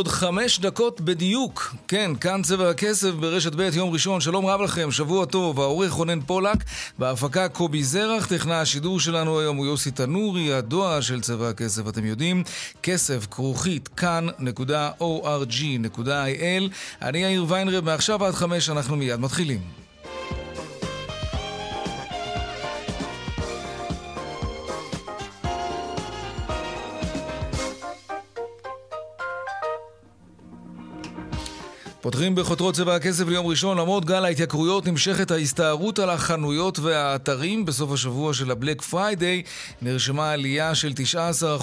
ארבע ועוד חמש דקות בדיוק. כן, כאן צבע הכסף ברשת ב' יום ראשון. שלום רב לכם, שבוע טוב. העורך רונן פולק, בהפקה קובי זרח, טכנה השידור שלנו היום הוא יוסי תנורי, הדואר של צבע הכסף, אתם יודעים, כסף כרוכית כאן.org.il. אני יאיר ויינרב, מעכשיו עד חמש אנחנו מיד מתחילים. פותחים בכותרות צבע הכסף ליום ראשון, למרות גל ההתייקרויות נמשכת ההסתערות על החנויות והאתרים. בסוף השבוע של הבלק פריידיי נרשמה עלייה של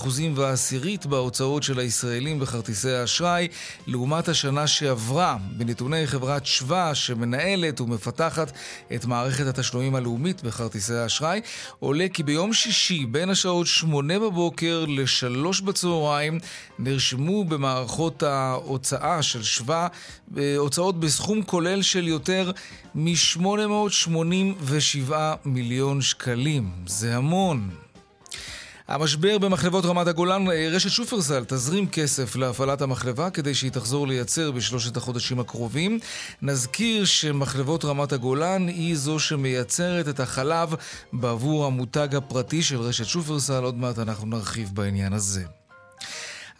19% ועשירית בהוצאות של הישראלים בכרטיסי האשראי, לעומת השנה שעברה. בנתוני חברת שב"א, שמנהלת ומפתחת את מערכת התשלומים הלאומית בכרטיסי האשראי, עולה כי ביום שישי, בין השעות 8 בבוקר ל-3 בצהריים, נרשמו במערכות ההוצאה של שווה הוצאות בסכום כולל של יותר מ-887 מיליון שקלים. זה המון. המשבר במחלבות רמת הגולן, רשת שופרסל תזרים כסף להפעלת המחלבה כדי שהיא תחזור לייצר בשלושת החודשים הקרובים. נזכיר שמחלבות רמת הגולן היא זו שמייצרת את החלב בעבור המותג הפרטי של רשת שופרסל. עוד מעט אנחנו נרחיב בעניין הזה.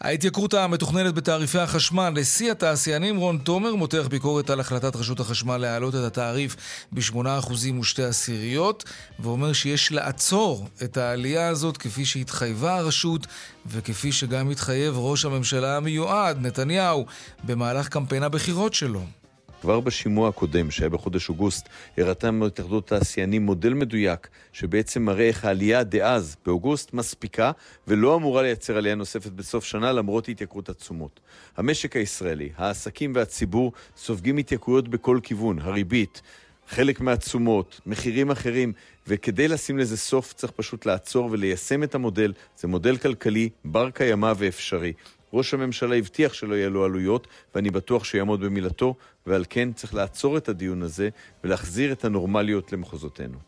ההתייקרות המתוכננת בתעריפי החשמל, לשיא התעשיינים רון תומר מותח ביקורת על החלטת רשות החשמל להעלות את התעריף ב-8% ושתי עשיריות, ואומר שיש לעצור את העלייה הזאת כפי שהתחייבה הרשות וכפי שגם התחייב ראש הממשלה המיועד, נתניהו, במהלך קמפיין הבחירות שלו. כבר בשימוע הקודם, שהיה בחודש אוגוסט, הראתה מהתאחדות התעשיינים מודל מדויק, שבעצם מראה איך העלייה דאז, באוגוסט, מספיקה, ולא אמורה לייצר עלייה נוספת בסוף שנה, למרות התייקרות התשומות. המשק הישראלי, העסקים והציבור סופגים התייקרויות בכל כיוון, הריבית, חלק מהתשומות, מחירים אחרים, וכדי לשים לזה סוף צריך פשוט לעצור וליישם את המודל. זה מודל כלכלי, בר קיימא ואפשרי. ראש הממשלה הבטיח שלא יעלו עלויות, ואני בטוח שיעמוד במילתו, ועל כן צריך לעצור את הדיון הזה ולהחזיר את הנורמליות למחוזותינו.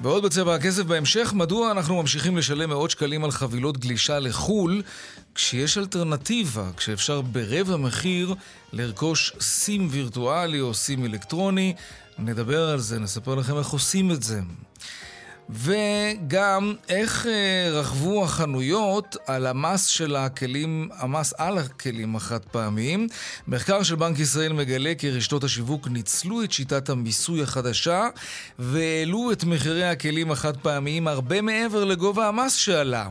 ועוד בצבע הכסף בהמשך, מדוע אנחנו ממשיכים לשלם מאות שקלים על חבילות גלישה לחו"ל, כשיש אלטרנטיבה, כשאפשר ברבע מחיר לרכוש סים וירטואלי או סים אלקטרוני. נדבר על זה, נספר לכם איך עושים את זה. וגם איך אה, רכבו החנויות על המס של הכלים, המס על הכלים החד פעמיים. מחקר של בנק ישראל מגלה כי רשתות השיווק ניצלו את שיטת המיסוי החדשה והעלו את מחירי הכלים החד פעמיים הרבה מעבר לגובה המס שעלה.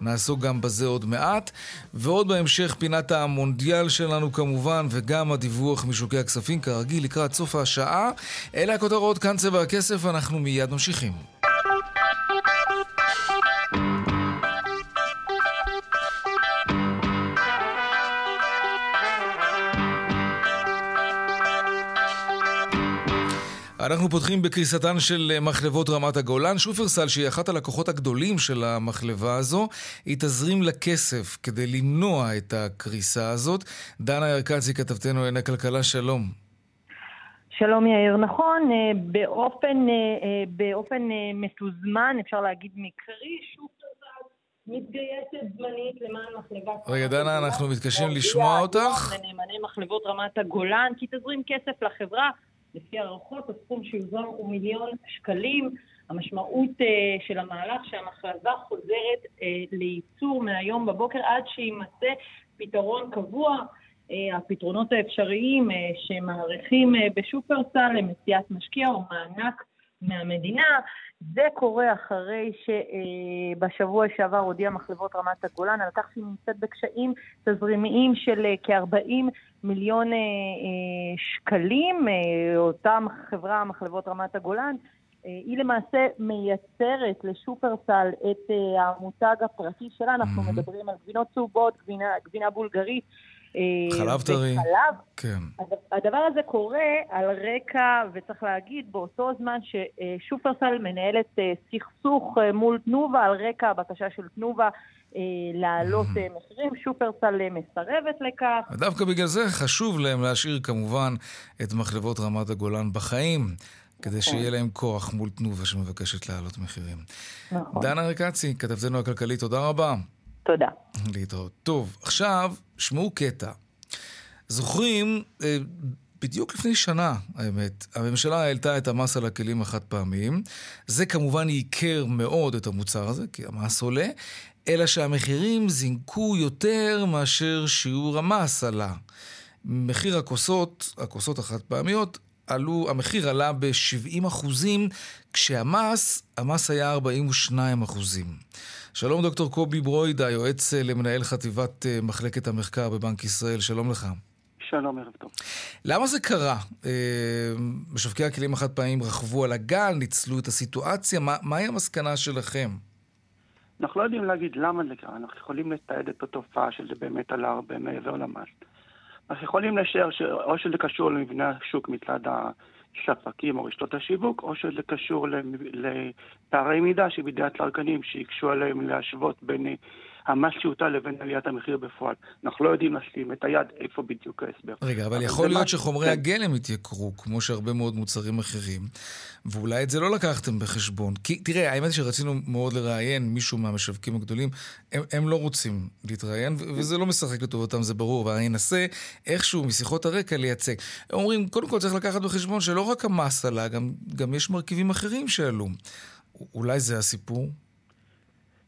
נעסוק גם בזה עוד מעט, ועוד בהמשך פינת המונדיאל שלנו כמובן, וגם הדיווח משוקי הכספים כרגיל לקראת סוף השעה. אלה הכותרות, כאן צבע הכסף, אנחנו מיד ממשיכים. אנחנו פותחים בקריסתן של מחלבות רמת הגולן. שופרסל, שהיא אחת הלקוחות הגדולים של המחלבה הזו, היא תזרים לה כסף כדי למנוע את הקריסה הזאת. דנה ירקצי, כתבתנו לענייני כלכלה, שלום. שלום יאיר, נכון, אה, באופן, אה, אה, באופן מתוזמן, אפשר להגיד מקרי, שופרסל מתגייסת זמנית למען מחלבת... רגע, דנה, אנחנו מתקשים לשמוע אותך. לנאמני מחלבות רמת הגולן, כי תזרים כסף לחברה. לפי הערכות, הסכום שיוזרם הוא מיליון שקלים. המשמעות uh, של המהלך שהמכרזה חוזרת uh, לייצור מהיום בבוקר עד שיימצא פתרון קבוע. Uh, הפתרונות האפשריים uh, שמעריכים uh, בשופרסל למציאת משקיע או מענק מהמדינה. זה קורה אחרי שבשבוע שעבר הודיעה מחלבות רמת הגולן על כך שהיא נמצאת בקשיים תזרימיים של כ-40 מיליון שקלים. אותה חברה, מחלבות רמת הגולן, היא למעשה מייצרת לשופרסל את המותג הפרטי שלה, אנחנו Mhm. מדברים על גבינות צהובות, גבינה, גבינה בולגרית. אה, חלב טרי. וחלב. כן. הד- הדבר הזה קורה על רקע, וצריך להגיד, באותו זמן ששופרסל מנהלת אה, סכסוך אה, מול תנובה על רקע הבקשה של תנובה להעלות מחירים, שופרסל מסרבת לכך. ודווקא בגלל זה חשוב להם להשאיר כמובן את מחלבות רמת הגולן בחיים, כדי נכון. שיהיה להם כוח מול תנובה שמבקשת להעלות מחירים. נכון. דנה רקצי, כתבתנו הכלכלית, תודה רבה. תודה. להתראות. טוב, עכשיו, שמעו קטע. זוכרים, אה, בדיוק לפני שנה, האמת, הממשלה העלתה את המס על הכלים החד פעמיים. זה כמובן ייקר מאוד את המוצר הזה, כי המס עולה, אלא שהמחירים זינקו יותר מאשר שיעור המס עלה. מחיר הכוסות, הכוסות החד פעמיות, עלו, המחיר עלה ב-70 אחוזים, כשהמס, המס היה 42 אחוזים. שלום דוקטור קובי ברוידה, יועץ אה, למנהל חטיבת אה, מחלקת המחקר בבנק ישראל, שלום לך. שלום, ערב טוב. למה זה קרה? אה, משווקי הכלים החד פעמים רכבו על הגל, ניצלו את הסיטואציה, מה, מהי המסקנה שלכם? אנחנו לא יודעים להגיד למה זה קרה, אנחנו יכולים לתעד את התופעה שזה באמת עלה הרבה מעבר למס. אנחנו יכולים לשער שאו שזה קשור למבנה השוק מצד הספקים או רשתות השיווק, או שזה קשור לפערי מידה שבידי הצרכנים שהקשו עליהם להשוות בין המס שהוטל לבין עליית המחיר בפועל. אנחנו לא יודעים לשים את היד איפה בדיוק ההסבר. רגע, אבל אבל יכול להיות מס- שחומרי כן. הגלם התייקרו, כמו שהרבה מאוד מוצרים אחרים, ואולי את זה לא לקחתם בחשבון. כי תראה, האמת היא שרצינו מאוד לראיין מישהו מהמשווקים הגדולים, הם, הם לא רוצים להתראיין, וזה לא משחק לטובתם, זה ברור, אבל אני אנסה איכשהו משיחות הרקע לייצג. הם אומרים, קודם כל צריך לקחת בחשבון שלא רק המס עלה, גם, גם יש מרכיבים אחרים שעלו. אולי זה הסיפור?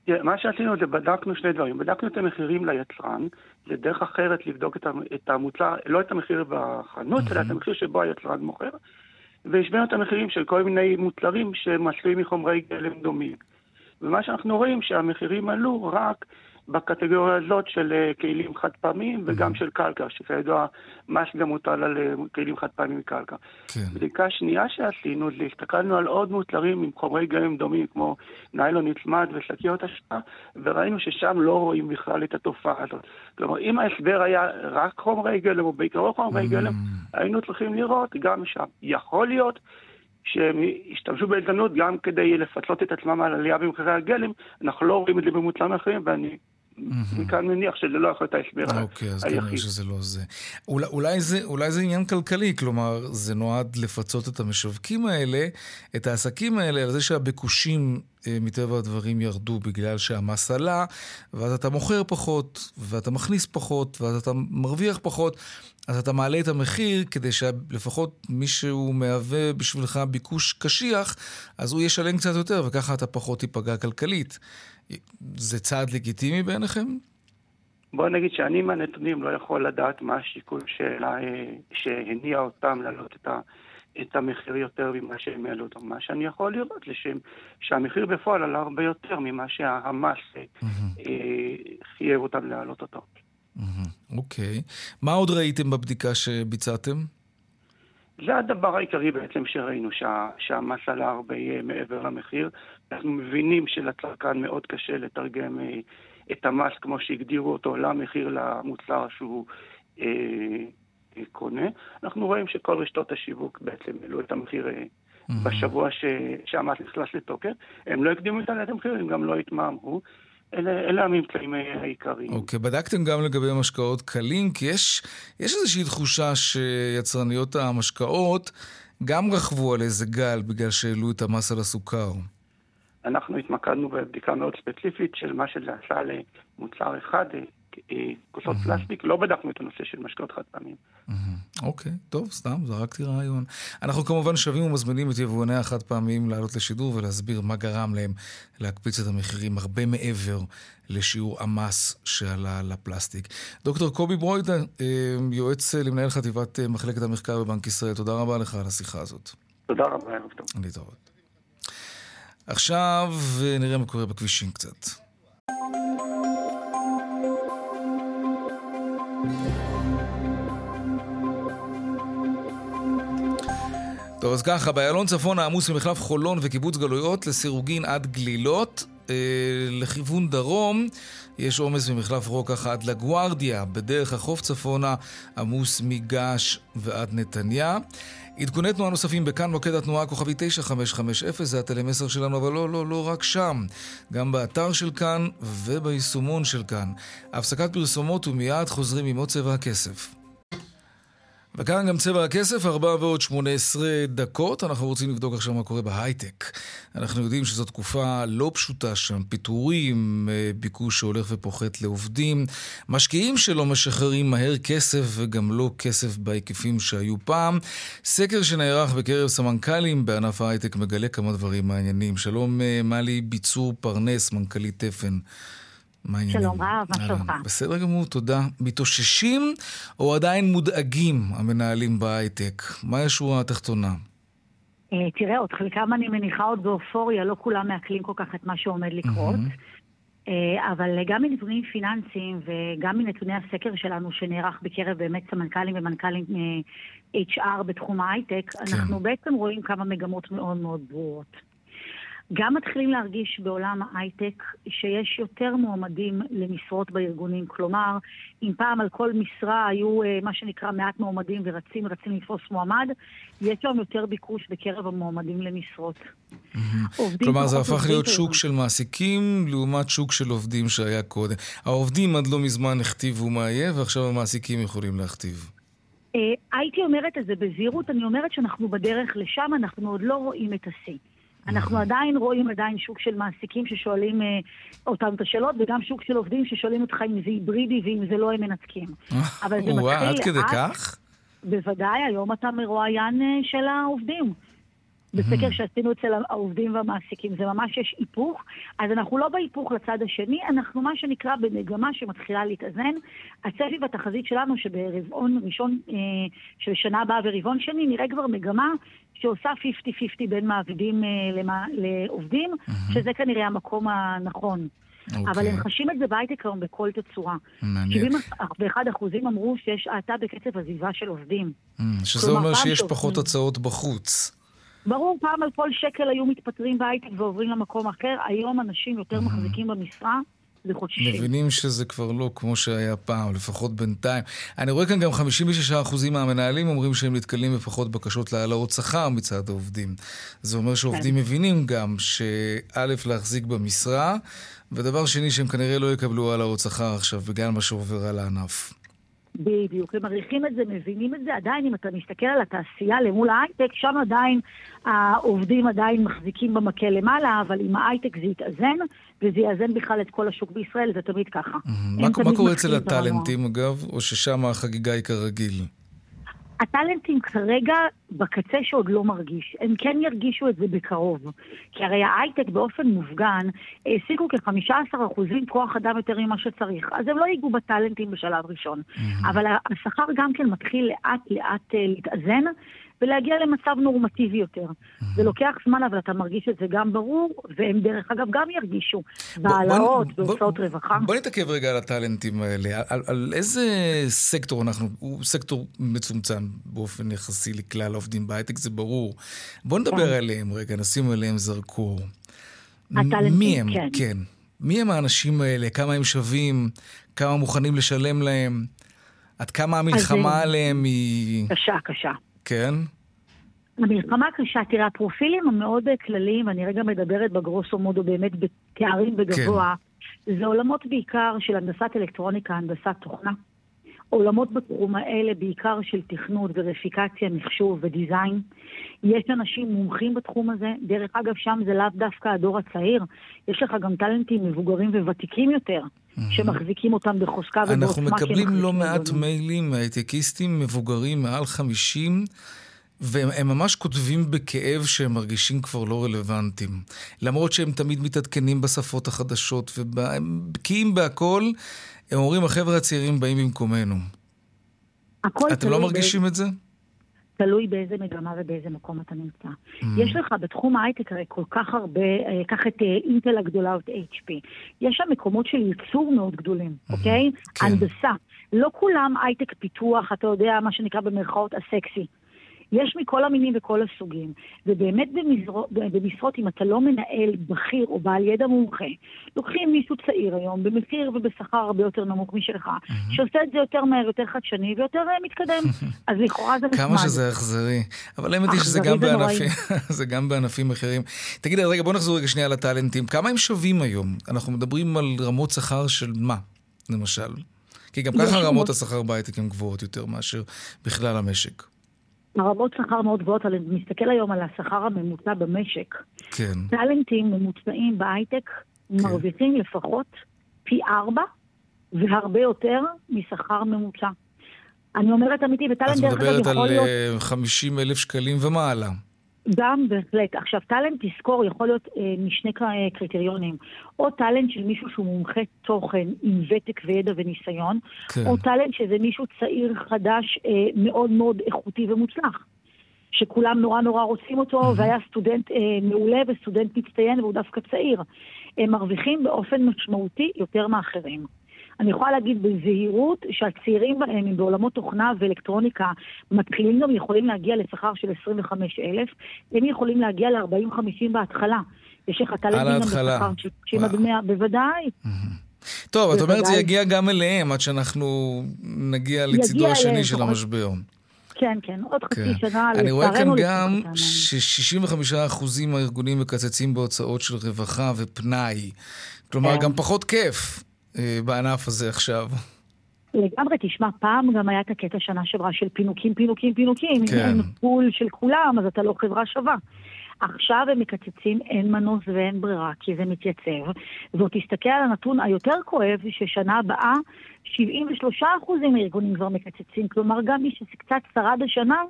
תראה, מה שעשינו זה בדקנו שני דברים. בדקנו את המחירים ליצרן, זה דרך אחרת לבדוק את המ- את המוצר, לא את המחיר בחנות, אלא את המחיר שבו היצרן מוכר, והשווינו את המחירים של כל מיני מוצרים שהם עשויים מחומרי גלם דומים. ומה שאנחנו רואים שהמחירים עלו רק בקטגוריה הזאת של אה, כלים חד פעמיים וגם של קלקר, שכידוע מס גם מוטל על אה, כלים חד פעמיים מקלקר. כן. בדיקה שנייה שעשינו זה הסתכלנו על עוד מוצרים עם חומרי גלם דומים כמו ניילון נצמד ושקיות אשפה וראינו ששם לא רואים בכלל את התופעה הזאת. כלומר אם ההסבר היה רק חומרי גלם או בעיקרו חומרי גלם היינו צריכים לראות גם שם. יכול להיות שהם השתמשו בהזדמנות גם כדי לפצות את עצמם על עלייה במחירי הגלם, אנחנו לא רואים את זה במוצרים אחרים ואני מכאן מניח שזה לא יכול להיות ההסבר אוקיי, אז כנראה היחיד. שזה לא זה. אולי, אולי, זה. אולי זה עניין כלכלי, כלומר, זה נועד לפצות את המשווקים האלה, את העסקים האלה, על זה שהביקושים אה, מטבע הדברים ירדו בגלל שהמס עלה, ואז אתה מוכר פחות, ואתה מכניס פחות, ואז אתה מרוויח פחות. אז אתה מעלה את המחיר כדי שלפחות מי שהוא מהווה בשבילך ביקוש קשיח, אז הוא ישלם קצת יותר, וככה אתה פחות תיפגע כלכלית. זה צעד לגיטימי בעיניכם? בוא נגיד שאני מהנתונים לא יכול לדעת מה השיקול שלה, אה, שהניע אותם להעלות את, ה, את המחיר יותר ממה שהם העלו אותו. מה שאני יכול לראות זה שהמחיר בפועל עלה הרבה יותר ממה שהמס אה, חייב אותם להעלות אותו. אוקיי. מה עוד ראיתם בבדיקה שביצעתם? זה הדבר העיקרי בעצם שראינו, שה, שהמס עלה הרבה מעבר למחיר. אנחנו מבינים שלצרכן מאוד קשה לתרגם אה, את המס כמו שהגדירו אותו למחיר למוצר שהוא אה, אה, קונה. אנחנו רואים שכל רשתות השיווק בעצם העלו את המחיר אה, בשבוע ש, שהמס נכנס לתוקף. הם לא הקדימו את העליית המחיר, הם גם לא התמהמהו. אלה, אלה הממצאים העיקריים. אוקיי, בדקתם גם לגבי משקאות קלים? כי יש, יש איזושהי תחושה שיצרניות המשקאות גם רכבו על איזה גל בגלל שהעלו את המס על הסוכר. אנחנו התמקדנו בבדיקה מאוד ספציפית של מה שזה עשה למוצר אחד, אה, אה, כוסות פלסטיק, לא בדקנו את הנושא של משקאות חד פעמים. אוקיי, טוב, סתם, זרקתי רעיון. אנחנו כמובן שבים ומזמינים את יבואני החד פעמיים לעלות לשידור ולהסביר מה גרם להם להקפיץ את המחירים הרבה מעבר לשיעור המס שעלה לפלסטיק. דוקטור קובי ברוידה, אה, יועץ למנהל חטיבת אה, מחלקת המחקר בבנק ישראל, תודה רבה לך על השיחה הזאת. תודה רבה, ערב טוב. להתראות. עכשיו אה, נראה מה קורה בכבישים קצת. טוב, אז ככה, באיילון צפון העמוס ממחלף חולון וקיבוץ גלויות לסירוגין עד גלילות. אה, לכיוון דרום יש עומס ממחלף רוקח עד לגוארדיה. בדרך החוף צפונה עמוס מגש ועד נתניה. עדכוני תנועה נוספים בכאן מוקד התנועה הכוכבי 9550, זה הטלמסר שלנו, אבל לא, לא, לא רק שם. גם באתר של כאן וביישומון של כאן. הפסקת פרסומות ומיד חוזרים עם עוד צבע הכסף. וכאן גם צבע הכסף, 4 ועוד 18 דקות. אנחנו רוצים לבדוק עכשיו מה קורה בהייטק. אנחנו יודעים שזו תקופה לא פשוטה שם, פיטורים, אה, ביקוש שהולך ופוחת לעובדים, משקיעים שלא משחררים מהר כסף וגם לא כסף בהיקפים שהיו פעם. סקר שנערך בקרב סמנכ"לים בענף ההייטק מגלה כמה דברים מעניינים. שלום אה, מלי ביצור פרנס, מנכ"לית תפן. מה העניינים? שלום רב, מה שלומך? בסדר גמור, תודה. מתאוששים או עדיין מודאגים המנהלים בהייטק? מה השורה התחתונה? אה, תראה, עוד חלקם אני מניחה עוד באופוריה, לא כולם מעכלים כל כך את מה שעומד לקרות. אה, אבל גם מנתונים פיננסיים וגם מנתוני הסקר שלנו שנערך בקרב באמת סמנכ"לים ומנכ"לים אה, HR בתחום ההייטק, כן. אנחנו בעצם רואים כמה מגמות מאוד מאוד ברורות. גם מתחילים להרגיש בעולם ההייטק שיש יותר מועמדים למשרות בארגונים. כלומר, אם פעם על כל משרה היו אה, מה שנקרא מעט מועמדים ורצים רצים לתפוס מועמד, יש היום יותר ביקוש בקרב המועמדים למשרות. כלומר, זה הפך להיות שוק של מעסיקים לעומת שוק של עובדים שהיה קודם. העובדים עד לא מזמן הכתיבו מה יהיה, ועכשיו המעסיקים יכולים להכתיב. אה, הייתי אומרת את זה בזהירות, אני אומרת שאנחנו בדרך לשם, אנחנו עוד לא רואים את השיא. אנחנו עדיין רואים עדיין שוק של מעסיקים ששואלים אה, אותם את השאלות, וגם שוק של עובדים ששואלים אותך אם זה היברידי ואם זה לא הם מנתקים. אבל זה מתחיל... עד כדי כך? בוודאי, היום אתה מרואיין אה, של העובדים. בסקר שעשינו אצל העובדים והמעסיקים, זה ממש יש היפוך. אז אנחנו לא בהיפוך לצד השני, אנחנו מה שנקרא במגמה שמתחילה להתאזן. הצפי בתחזית שלנו שברבעון ראשון אה, של שנה הבאה ורבעון שני נראה כבר מגמה שעושה 50-50 בין מעבידים אה, למה, לעובדים, mm-hmm. שזה כנראה המקום הנכון. Okay. אבל אוקיי. הם חשים את זה בהייטק היום בכל תצורה. מעניין. 71 אחוזים אמרו שיש האטה בקצב עזיבה של עובדים. Mm, שזה אומר שיש פחות הצעות בחוץ. ברור, פעם על כל שקל היו מתפטרים בהייטק ועוברים למקום אחר, היום אנשים יותר מחזיקים במשרה. מבינים שזה כבר לא כמו שהיה פעם, לפחות בינתיים. אני רואה כאן גם 56% מהמנהלים אומרים שהם נתקלים בפחות בקשות להעלאות שכר מצד העובדים. זה אומר שעובדים כן. מבינים גם שא', להחזיק במשרה, ודבר שני, שהם כנראה לא יקבלו העלאות שכר עכשיו בגלל מה שעובר על הענף. בדיוק, הם מעריכים את זה, מבינים את זה. עדיין, אם אתה מסתכל על התעשייה למול ההייטק, שם עדיין העובדים עדיין מחזיקים במקל למעלה, אבל עם ההייטק זה יתאזן, וזה יאזן בכלל את כל השוק בישראל, זה תמיד ככה. מה, מה קורה אצל הטאלנטים, אגב, או ששם החגיגה היא כרגיל? הטאלנטים כרגע בקצה שעוד לא מרגיש. הם כן ירגישו את זה בקרוב. כי הרי ההייטק באופן מופגן העסיקו כ-15% כוח אדם יותר ממה שצריך. אז הם לא ייגעו בטאלנטים בשלב ראשון. Mm-hmm. אבל השכר גם כן מתחיל לאט לאט אה, להתאזן. ולהגיע למצב נורמטיבי יותר. זה לוקח זמן, אבל אתה מרגיש את זה גם ברור, והם דרך אגב גם ירגישו בהעלאות, בהוצאות רווחה. בוא נתעכב רגע על הטאלנטים האלה. על, על איזה סקטור אנחנו, הוא סקטור מצומצם באופן יחסי לכלל העובדים בהייטק, זה ברור. בוא נדבר כן. עליהם רגע, נשים עליהם זרקור. הטאלנטים, מי הם? כן. כן. מי הם האנשים האלה? כמה הם שווים? כמה מוכנים לשלם להם? עד כמה המלחמה עליהם היא... קשה, קשה. כן. המלחמה קשה, תראה, הפרופילים המאוד כלליים, אני רגע מדברת בגרוסו מודו באמת בתארים בגבוה, כן. זה עולמות בעיקר של הנדסת אלקטרוניקה, הנדסת תוכנה. עולמות בתחום האלה בעיקר של תכנות ורפיקציה, מחשוב ודיזיין. יש אנשים מומחים בתחום הזה, דרך אגב שם זה לאו דווקא הדור הצעיר, יש לך גם טאלנטים מבוגרים וותיקים יותר, שמחזיקים אותם בחוזקה ובעוצמה. אנחנו מקבלים לא מעט מיילים מהייטקיסטים מבוגרים מעל 50. והם ממש כותבים בכאב שהם מרגישים כבר לא רלוונטיים. למרות שהם תמיד מתעדכנים בשפות החדשות והם בקיאים בהכל, הם אומרים, החבר'ה הצעירים באים במקוממנו. אתם לא מרגישים את זה? תלוי באיזה מגמה ובאיזה מקום אתה נמצא. Mm. יש לך בתחום ההייטק הרי כל כך הרבה, אה, קח את אה, אינטל הגדולה או את HP. יש שם מקומות של ייצור מאוד גדולים, mm-hmm. אוקיי? כן. הנדסה. לא כולם הייטק פיתוח, אתה יודע, מה שנקרא במרכאות הסקסי. יש מכל המינים וכל הסוגים. ובאמת במשרות, במשרות, אם אתה לא מנהל בכיר או בעל ידע מומחה, לוקחים מישהו צעיר היום במחיר ובשכר הרבה יותר נמוך משלך, שעושה את זה יותר מהר, יותר חדשני ויותר אה, מתקדם. אז לכאורה זה נחמד. כמה שזה אכזרי. אבל האמת היא שזה גם. בענפים, זה גם בענפים אחרים. תגיד, רגע, בוא נחזור רגע שנייה לטאלנטים. כמה הם שווים היום? אנחנו מדברים על רמות שכר של מה, למשל? כי גם ככה רמות- השכר בהייטק הן גבוהות יותר מאשר בכלל המשק. הרמות שכר מאוד גבוהות, אבל אני מסתכל היום על השכר הממוצע במשק. כן. טאלנטים ממוצעים בהייטק מרוויחים לפחות פי ארבע והרבה יותר משכר ממוצע. אני אומרת אמיתי, את וטאלנט דרך מדברת אגב על יכול להיות אה, 50 אלף שקלים ומעלה. גם בהחלט. עכשיו, טאלנט, תזכור, יכול להיות אה, משני אה, קריטריונים. או טאלנט של מישהו שהוא מומחה תוכן עם ותק וידע וניסיון, כן. או טאלנט שזה מישהו צעיר, חדש, אה, מאוד מאוד איכותי ומוצלח. שכולם נורא נורא רוצים אותו, והיה סטודנט אה, מעולה וסטודנט מצטיין והוא דווקא צעיר. הם מרוויחים באופן משמעותי יותר מאחרים. אני יכולה להגיד בזהירות שהצעירים בהם, אם בעולמות תוכנה ואלקטרוניקה, מתחילים גם יכולים להגיע לשכר של 25,000, הם יכולים להגיע ל-40-50 בהתחלה. יש לך גם ההתחלה. בשכר של 90 עד וואו. 100, בוודאי. טוב, את אומרת זה. יגיע גם אליהם עד שאנחנו נגיע לצידו השני של. המשבר. כן, כן, עוד חצי כן. שנה, אני רואה כאן גם לפחות, ש-65% מהארגונים מקצצים בהוצאות של רווחה ופנאי. כלומר, כן. גם פחות כיף בענף הזה עכשיו. לגמרי, תשמע, פעם גם היה את הקטע שנה שעברה של פינוקים, פינוקים, פינוקים. כן. אם אין פול של כולם, אז אתה לא חברה שווה. עכשיו הם מקצצים, אין מנוס ואין ברירה, כי זה מתייצב. ועוד תסתכל על הנתון היותר כואב, ששנה הבאה 73% מהארגונים כבר מקצצים. כלומר, גם מי שקצת שרד השנה,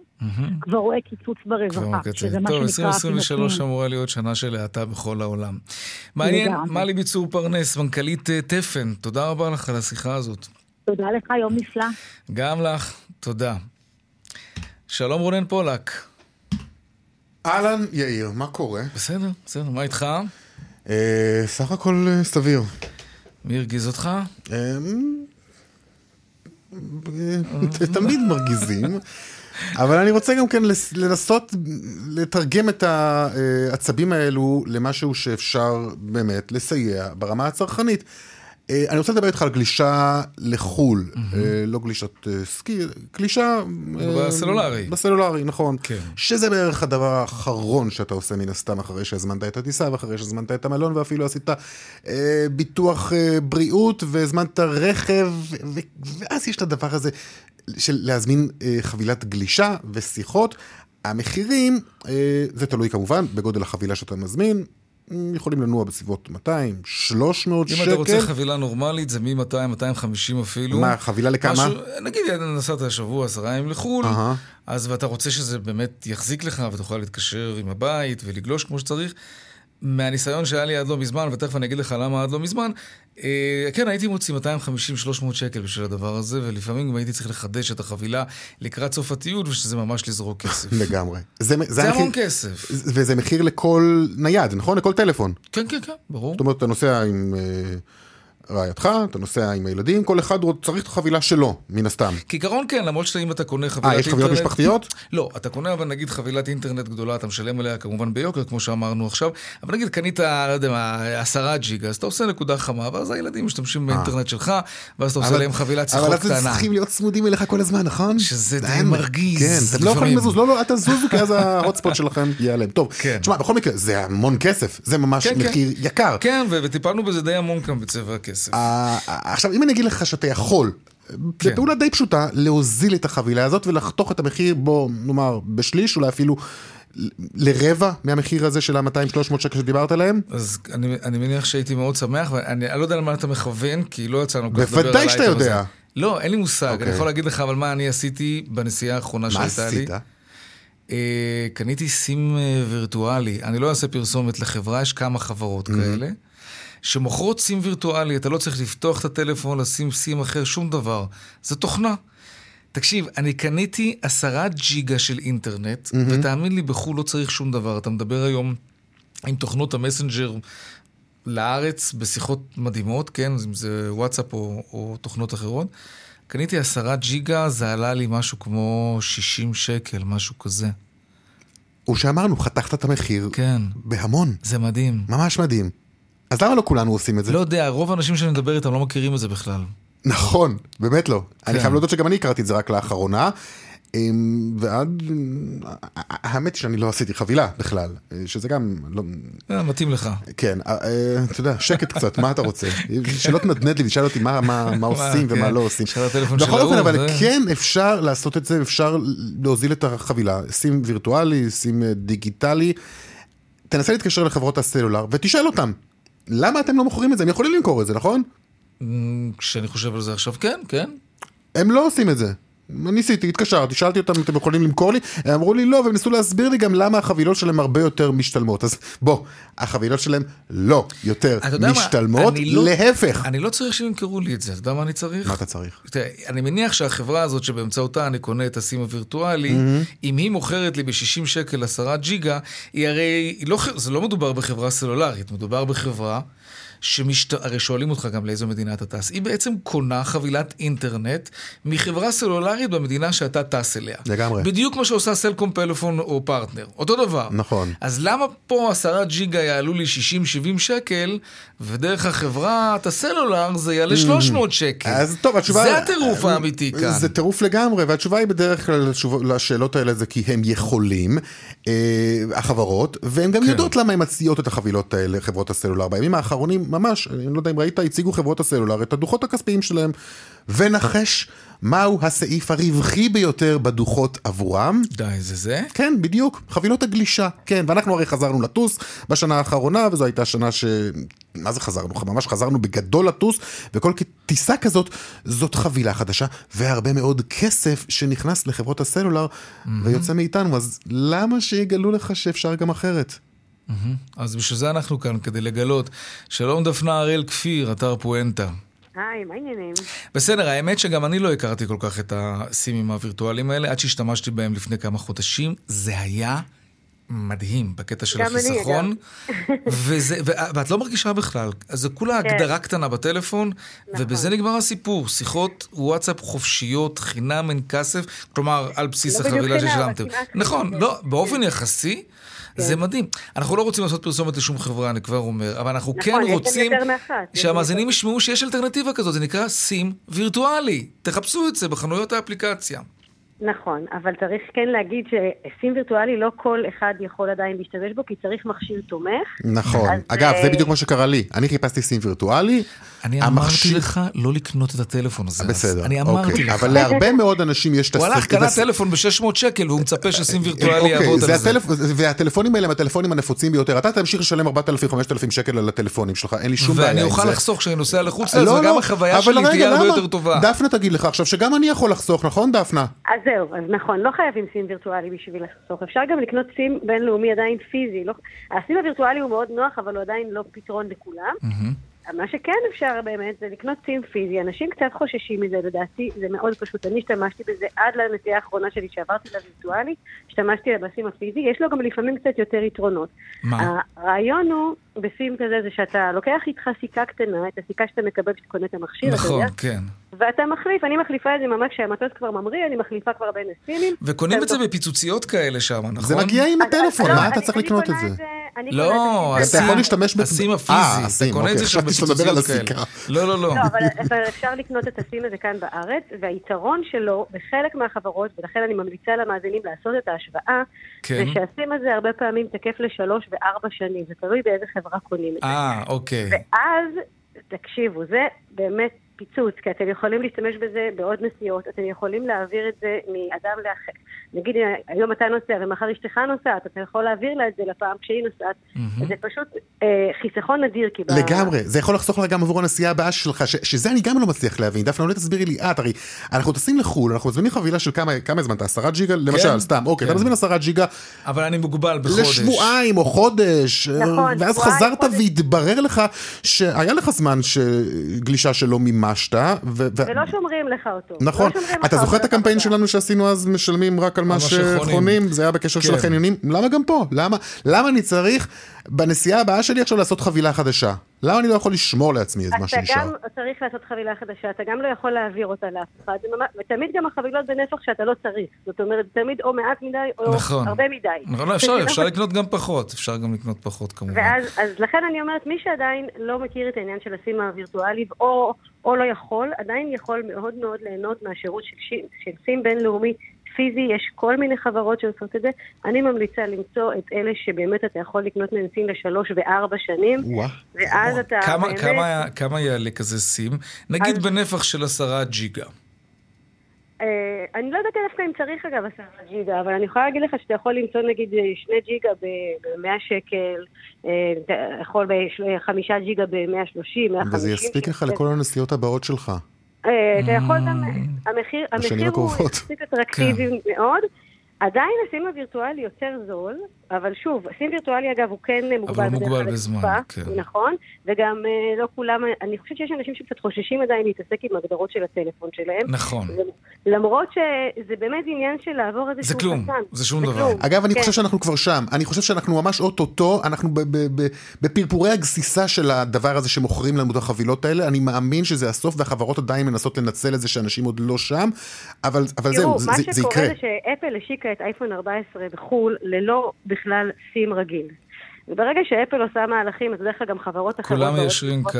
כבר רואה קיצוץ כבר ברווחה. מקצץ. שזה מה טוב, שנקרא 2023 פינוקים. אמורה להיות שנה של האטה בכל העולם. מעניין. מלי ביצור פרנס, מנכ"לית אה, תפן, תודה רבה לך על השיחה הזאת. תודה לך, יום נפלא. גם לך, תודה. שלום רונן פולק. אהלן, יאיר, מה קורה? בסדר, בסדר, מה איתך? אה, סך הכל אה, סביר. מי הרגיז אותך? אה, אה, תמיד מרגיזים, אבל אני רוצה גם כן לנסות לתרגם את העצבים האלו למשהו שאפשר באמת לסייע ברמה הצרכנית. אה, אני רוצה לדבר איתך על גלישה לחו"ל, אה, לא גלישת אה, סקי, גלישה... בסלולרי. בסלולרי, נכון. כן. שזה בערך הדבר האחרון שאתה עושה מן הסתם אחרי שהזמנת את הטיסה ואחרי שהזמנת את המלון ואפילו עשית אה, ביטוח אה, בריאות והזמנת רכב ו- ואז יש את הדבר הזה של להזמין אה, חבילת גלישה ושיחות. המחירים, זה תלוי כמובן בגודל החבילה שאתה מזמין, יכולים לנוע בסביבות 200, 300 אם שקל. אתה רוצה חבילה נורמלית, זה מ-200, 250 אפילו. מה, חבילה לכמה? משהו, נגיד, נסעת השבוע עשרה ימים לחו"ל, אהה. אז ואתה רוצה שזה באמת יחזיק לך ותוכל להתקשר עם הבית ולגלוש כמו שצריך. מהניסיון שהיה לי עד לא מזמן, ותכף אני אגיד לך למה עד לא מזמן, אה, כן, הייתי מוציא 250-300 שקל בשביל הדבר הזה, ולפעמים גם הייתי צריך לחדש את החבילה לקראת סוף הטיול, ושזה ממש לזרוק כסף. לגמרי. זה, זה המחיר- המון כסף. וזה מחיר לכל נייד, נכון? לכל טלפון. כן, כן, כן, ברור. זאת אומרת, אתה נוסע עם אה, רעייתך, אתה נוסע עם הילדים, כל אחד צריך את החבילה שלו, מן הסתם. כעיקרון כן, למרות שאם אתה קונה חבילת אה, יש חבילות אינטרנט- משפחתיות? לא, אתה קונה אבל נגיד חבילת אינטרנט גדולה, אתה משלם עליה כמובן ביוקר, כמו שאמרנו עכשיו, אבל נגיד קנית, לא יודע מה, עשרה ג'יגה, אז אתה עושה נקודה חמה, ואז הילדים משתמשים באינטרנט שלך, ואז אתה עושה אה. אבל- להם חבילת שיחות אבל אז הם קטנה. צריכים להיות צמודים אליך כל הזמן, נכון? שזה די מרגיז כן, אתם לא יכולים. לזוז, לא, לא, אל תזוזו, כי אז ההוטספוט שלכם ייעלם. טוב. תשמע, בכל מקרה, זה המון כסף, זה ממש. מחיר יקר. כן, ו- וטיפלנו בזה די המון כאן בצבע הכסף. אה, עכשיו, אם אני אגיד לך שאתה יכול, כן. בפעולה די פשוטה, להוזיל את החבילה הזאת ולחתוך את המחיר, בוא נאמר, בשליש, אולי אפילו לרבע מהמחיר הזה של ה-200-300 שקל שדיברת עליהם? אז אני, אני מניח שהייתי מאוד שמח, ואני אני לא יודע למה אתה מכוון, כי לא יצאנו כל כך לדבר על בוודאי שאתה האייטם הזה. יודע. לא, אין לי מושג. אוקיי. אני יכול להגיד לך אבל מה אני עשיתי בנסיעה האחרונה מה שהייתה לי. עשית? אה, קניתי סים אה, וירטואלי, אני לא אעשה פרסומת לחברה, יש כמה חברות כאלה, שמוכרות סים וירטואלי, אתה לא צריך לפתוח את הטלפון, לשים סים אחר, שום דבר. זה תוכנה. תקשיב, אני קניתי עשרה ג'יגה של אינטרנט, ותאמין לי, בחו"ל לא צריך שום דבר. אתה מדבר היום עם תוכנות המסנג'ר לארץ בשיחות מדהימות, כן? אם זה וואטסאפ או, או תוכנות אחרות. קניתי עשרה ג'יגה, זה עלה לי משהו כמו 60 שקל, משהו כזה. הוא שאמרנו, חתכת את המחיר כן, בהמון. זה מדהים. ממש מדהים. אז למה לא כולנו עושים את זה? לא יודע, רוב האנשים שאני מדבר איתם לא מכירים את זה בכלל. נכון, באמת לא. אני כן. חייב להודות שגם אני הכרתי את זה רק לאחרונה. אמ, ועד... האמת היא שאני לא עשיתי חבילה בכלל, שזה גם לא... אה, מתאים לך. כן, אה, אה, אתה יודע, שקט קצת, מה אתה רוצה? שלא תנדנד לי, תשאל אותי מה, עושים ומה כן. לא עושים. בכל אופן, אבל כן אפשר לעשות את זה, אפשר להוזיל את החבילה. סים וירטואלי, אה, דיגיטלי. תנסה להתקשר לחברות הסלולר ותשאל אותם, למה אתם לא מוכרים את זה? הם יכולים למכור את זה, נכון? כשאני חושב על זה עכשיו, כן, כן. הם לא עושים את זה. ניסיתי, התקשרתי, שאלתי אותם אם אתם יכולים למכור לי, הם אמרו לי לא, והם ניסו להסביר לי גם למה החבילות שלהם הרבה יותר משתלמות. אז בוא, החבילות שלהם לא יותר יודע מה? משתלמות, אני לא- להפך. אני לא צריך שימכרו לי את זה, אתה יודע מה אני צריך? מה אתה צריך? תראה, אני מניח שהחברה הזאת שבאמצעותה אני קונה את הסים הווירטואלי, אם היא מוכרת לי ב-60 שקל 10 ג'יגה, היא הרי, היא לא, זה לא מדובר בחברה סלולרית, מדובר בחברה שמשת... הרי שואלים אותך גם לאיזו מדינה אתה טס. היא בעצם קונה חבילת אינטרנט מחברה סלולרית במדינה שאתה טס אליה. לגמרי. בדיוק כמו שעושה סלקום פלאפון או פרטנר. אותו דבר. נכון. אז למה פה 10 ג'יגה יעלו לי 60-70 שקל, ודרך החברת הסלולר זה יעלה 300 שקל? אז טוב, התשובה... זה הטירוף האמיתי כאן. זה טירוף לגמרי, והתשובה היא בדרך כלל לשאלות האלה זה כי הם יכולים, אה, החברות, והן גם כן. יודעות למה הן מציעות את החבילות האלה, חברות הסלולר. בימים האחרונים, ממש, אני לא יודע אם ראית, הציגו חברות הסלולר את הדוחות הכספיים שלהם, ונחש מהו הסעיף הרווחי ביותר בדוחות עבורם. די, זה זה? כן, בדיוק, חבילות הגלישה, כן, ואנחנו הרי חזרנו לטוס בשנה האחרונה, וזו הייתה שנה ש... מה זה חזרנו? ממש חזרנו בגדול לטוס, וכל טיסה כזאת, זאת חבילה חדשה, והרבה מאוד כסף שנכנס לחברות הסלולר, ויוצא מאיתנו, אז למה שיגלו לך שאפשר גם אחרת? אז בשביל זה אנחנו כאן, כדי לגלות. שלום דפנה הראל כפיר, אתר פואנטה. היי, מה העניינים? בסדר, האמת שגם אני לא הכרתי כל כך את הסימים הווירטואליים האלה, עד שהשתמשתי בהם לפני כמה חודשים. זה היה מדהים בקטע של החיסכון. וזה, ו- ואת לא מרגישה בכלל. אז זה כולה כן. הגדרה קטנה בטלפון, ובזה נגמר הסיפור. שיחות וואטסאפ חופשיות, חינם אין כסף, כלומר, על בסיס לא החבילה ששילמתם. נכון, לא, כן. באופן יחסי. זה מדהים. אנחנו לא רוצים לעשות פרסומת לשום חברה, אני כבר אומר, אבל אנחנו נכון, כן רוצים שהמאזינים ישמעו שיש אלטרנטיבה כזאת, זה נקרא סים וירטואלי. תחפשו את זה בחנויות האפליקציה. נכון, אבל צריך כן להגיד שסים וירטואלי לא כל אחד יכול עדיין להשתמש בו, כי צריך מכשיר תומך. נכון. אגב, זה אה, בדיוק מה שקרה לי. אני חיפשתי סים וירטואלי. אני אמרתי לך לא לקנות את הטלפון הזה. בסדר, אני אמרתי אוקיי. לך. אבל להרבה מאוד אנשים יש את הוא הלך, הסרט- קנה טלפון ב-600 שקל, והוא מצפה שסים וירטואלי אוקיי, יעבוד זה על זה. הטלפ... והטלפונים האלה הם הטלפונים הנפוצים ביותר. אתה תמשיך לשלם 4,000-5,000 שקל על הטלפונים שלך, אין לי שום בעיה עם זה. ואני אוכל לחסוך כשאני נוסע לחוץ לא, לארץ, וגם לא, החוויה אבל שלי רגע, תהיה הרבה למה? יותר טובה. דפנה תגיד לך עכשיו שגם אני יכול לחסוך, נכון דפנה? אז זהו, אז נכון, לא חייבים סים וירטואלי בשביל לחסוך. אפשר גם לקנות סים בינלאומי עדיין פיזי. לא... הסים הווירטואלי הוא מאוד נוח, אבל הוא עדיין לא פתרון לכולם. מה שכן אפשר באמת זה לקנות סים פיזי. אנשים קצת חוששים מזה, לדעתי זה מאוד פשוט. אני השתמשתי בזה עד לנסיעה האחרונה שלי, שעברתי לווירטואלי, השתמשתי בסים הפיזי. יש לו גם לפעמים קצת יותר יתרונות. מה? הרעיון הוא בסים כזה זה שאתה לוקח איתך סיכה קטנה, את הסיכה שאתה מקבל כשאתה קונה את המכשיר, אתה נכון, יודע, כן. ואתה מחליף, אני מחליפה את זה ממש כשהמטוס כבר ממריא, אני מחליפה כבר בין הסימים. וקונים את זה ואתה- בפיצוציות כאלה שם, נכון? זה מגיע עם הטלפון, אז מה לא, אתה צריך לקנות את זה? לא, אתה יכול להשתמש ב- הסים אה, הפיזי, הסים, אתה קונה את זה אוקיי, שם חשבתי שאתה מדבר על בפיצוציות כאלה. הסיכה. לא, לא, לא. לא, אבל, אבל אפשר לקנות את הסים הזה כאן בארץ, והיתרון שלו בחלק מהחברות, ולכן אני ממליצה למאזינים לעשות את ההשוואה, כן. זה שהסים הזה הרבה פעמים תקף לשלוש וארבע שנים, זה תלוי באיזה חברה קונים את זה. אה, אוקיי. ואז, תקשיבו, זה באמת פיצוץ, כי אתם יכולים להשתמש בזה בעוד נסיעות, אתם יכולים להעביר את זה מאדם לאחר. נגיד, היום אתה נוסע ומחר אשתך נוסעת, אתה יכול להעביר לה את זה לפעם כשהיא נוסעת. זה פשוט אה, חיסכון אדיר, כי... לגמרי, זה יכול לחסוך לך גם עבור הנסיעה הבאה שלך, ש- שזה אני גם לא מצליח להבין. דפנה, אולי תסבירי לי את, הרי אנחנו טסים לחו"ל, אנחנו מזמינים חבילה של כמה כמה זמן אתה? עשרה ג'יגה? למשל, סתם, אוקיי, כן. אתה מזמין עשרה ג'יגה אבל אני מוגבל בחודש. לשבועיים או חודש, נכון, ואז שבועיים, חזרת חודש. והתברר לך שהיה לך זמן ש- גלישה שלא מימשת, ו- ו- ולא שומרים לך אותו. נכון, לא אתה זוכר את הקמפיין. שלנו שעשינו אז משלמים רק על מה שחונים. זה היה בקשר של כן. החניונים? למה גם פה? למה למה אני צריך בנסיעה הבאה שלי עכשיו לעשות חבילה חדשה? למה אני לא יכול לשמור לעצמי את מה אתה שנשאר? גם צריך לעשות חבילה חדשה, אתה גם לא יכול להעביר אותה לאף אחד, ותמיד גם החבילות בנפח שאתה לא צריך. זאת אומרת, תמיד או מעט מדי או נכון. הרבה מדי. נכון, לא, אפשר, אפשר לקנות גם פחות, אפשר גם לקנות פחות כמובן. ואז אז לכן אני אומרת, מי שעדיין לא מכיר את העניין של הסים הווירטואלי, או, או לא יכול, עדיין יכול מאוד מאוד ליהנות מהשירות של, של סים בינלאומי פיזי, יש כל מיני חברות שעושות את זה. אני ממליצה למצוא את אלה שבאמת אתה יכול לקנות מהם סים לשלוש וארבע שנים, וואה. ואז אתה כמה, באמת... כמה, כמה יעלה כזה סים? נגיד אז- בנפח של עשרה ג'יגה. אה, אני לא יודעת דווקא אם צריך אגב עשרה ג'יגה, אבל אני יכולה להגיד לך שאתה יכול למצוא נגיד אה, שני ג'יגה ב-100 שקל, אה, אתה יכול בחמישה ג'יגה ב-130, 150 וזה יספיק לך לכל הנסיעות הבאות שלך. אה, אתה יכול גם, המחיר, המחיר הוא. יחסית אטרקטיבי מאוד. עדיין הסים הווירטואלי יותר זול, אבל שוב, הסים וירטואלי אגב הוא כן מוגבל הוא מוגבל בזמן, לתקופה, כן. נכון, וגם אה, לא כולם, אני חושבת שיש אנשים שקצת חוששים עדיין להתעסק עם הגדרות של הטלפון שלהם. נכון. למרות שזה באמת עניין של לעבור איזשהו זה כלום. זה שום דבר. אגב, אני כן. חושב שאנחנו כבר שם. אני חושב שאנחנו ממש אוטוטו, אנחנו ב- ב- ב- בפרפורי הגסיסה של הדבר הזה שמוכרים לנו את החבילות האלה. אני מאמין שזה הסוף, והחברות עדיין מנסות לנצל את זה שאנשים עוד לא שם, אבל, אבל זהו, תראו, זה, מה זה, זה שקורה יקרה. זה שאפל השיקה את אייפון 14 בחו"ל ללא בכלל סים רגיל. וברגע שאפל עושה מהלכים, אז בדרך כלל גם חברות אחרות... כולם מיישרים קו.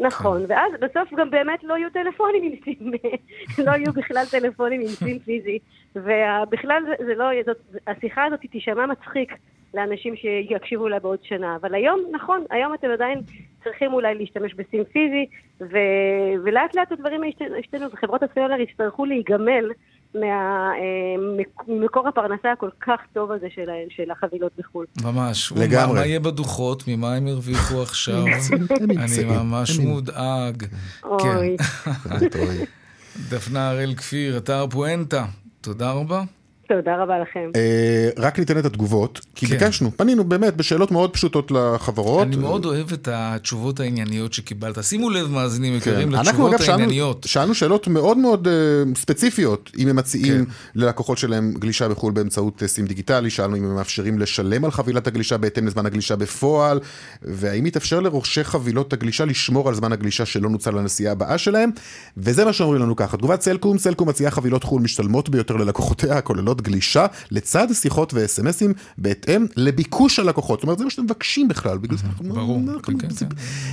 נכון, ואז בסוף גם באמת לא יהיו טלפונים עם סים, לא יהיו בכלל טלפונים עם סים פיזי, ובכלל זה, זה לא, זאת, השיחה הזאת תישמע מצחיק לאנשים שיקשיבו לה בעוד שנה, אבל היום, נכון, היום אתם עדיין צריכים אולי להשתמש בסים פיזי, ו, ולאט לאט הדברים ישת- ישתנו, וחברות הסלולר יצטרכו להיגמל ממקור הפרנסה הכל כך טוב הזה של, ה- של החבילות בחו"ל. ממש. לגמרי. מה, יהיה בדוחות? ממה הם הרוויחו עכשיו? אני. ממש מודאג. אוי. כן. אוי. דפנה הראל כפיר, אתר פואנטה. תודה רבה. תודה רבה לכם. אה, רק ניתן את התגובות, כי כן. ביקשנו, פנינו באמת בשאלות מאוד פשוטות לחברות. אני מאוד אוהב את התשובות הענייניות שקיבלת. שימו לב, מאזינים יקרים, כן. אנחנו לתשובות אגב שאלנו, הענייניות. שאלנו שאלות מאוד מאוד uh, ספציפיות, אם הם מציעים כן. ללקוחות שלהם גלישה בחו"ל באמצעות uh, סים דיגיטלי, שאלנו אם הם מאפשרים לשלם על חבילת הגלישה בהתאם לזמן הגלישה בפועל, והאם יתאפשר לרוכשי חבילות הגלישה לשמור על זמן הגלישה שלא נוצל לנסיעה הבאה שלהם, וזה מה שאומרים לנו ככה, תגובת סלקום, סלקום מציעה חבילות חו"ל משתלמות ביותר ללקוחותיה, הכוללות גלישה, לצד שיחות ו-SMSים בהתאם לביקוש הלקוחות, זאת אומרת זה מה שאתם מבקשים בכלל, בגלל זה אנחנו... ברור, אנחנו- כן, כן.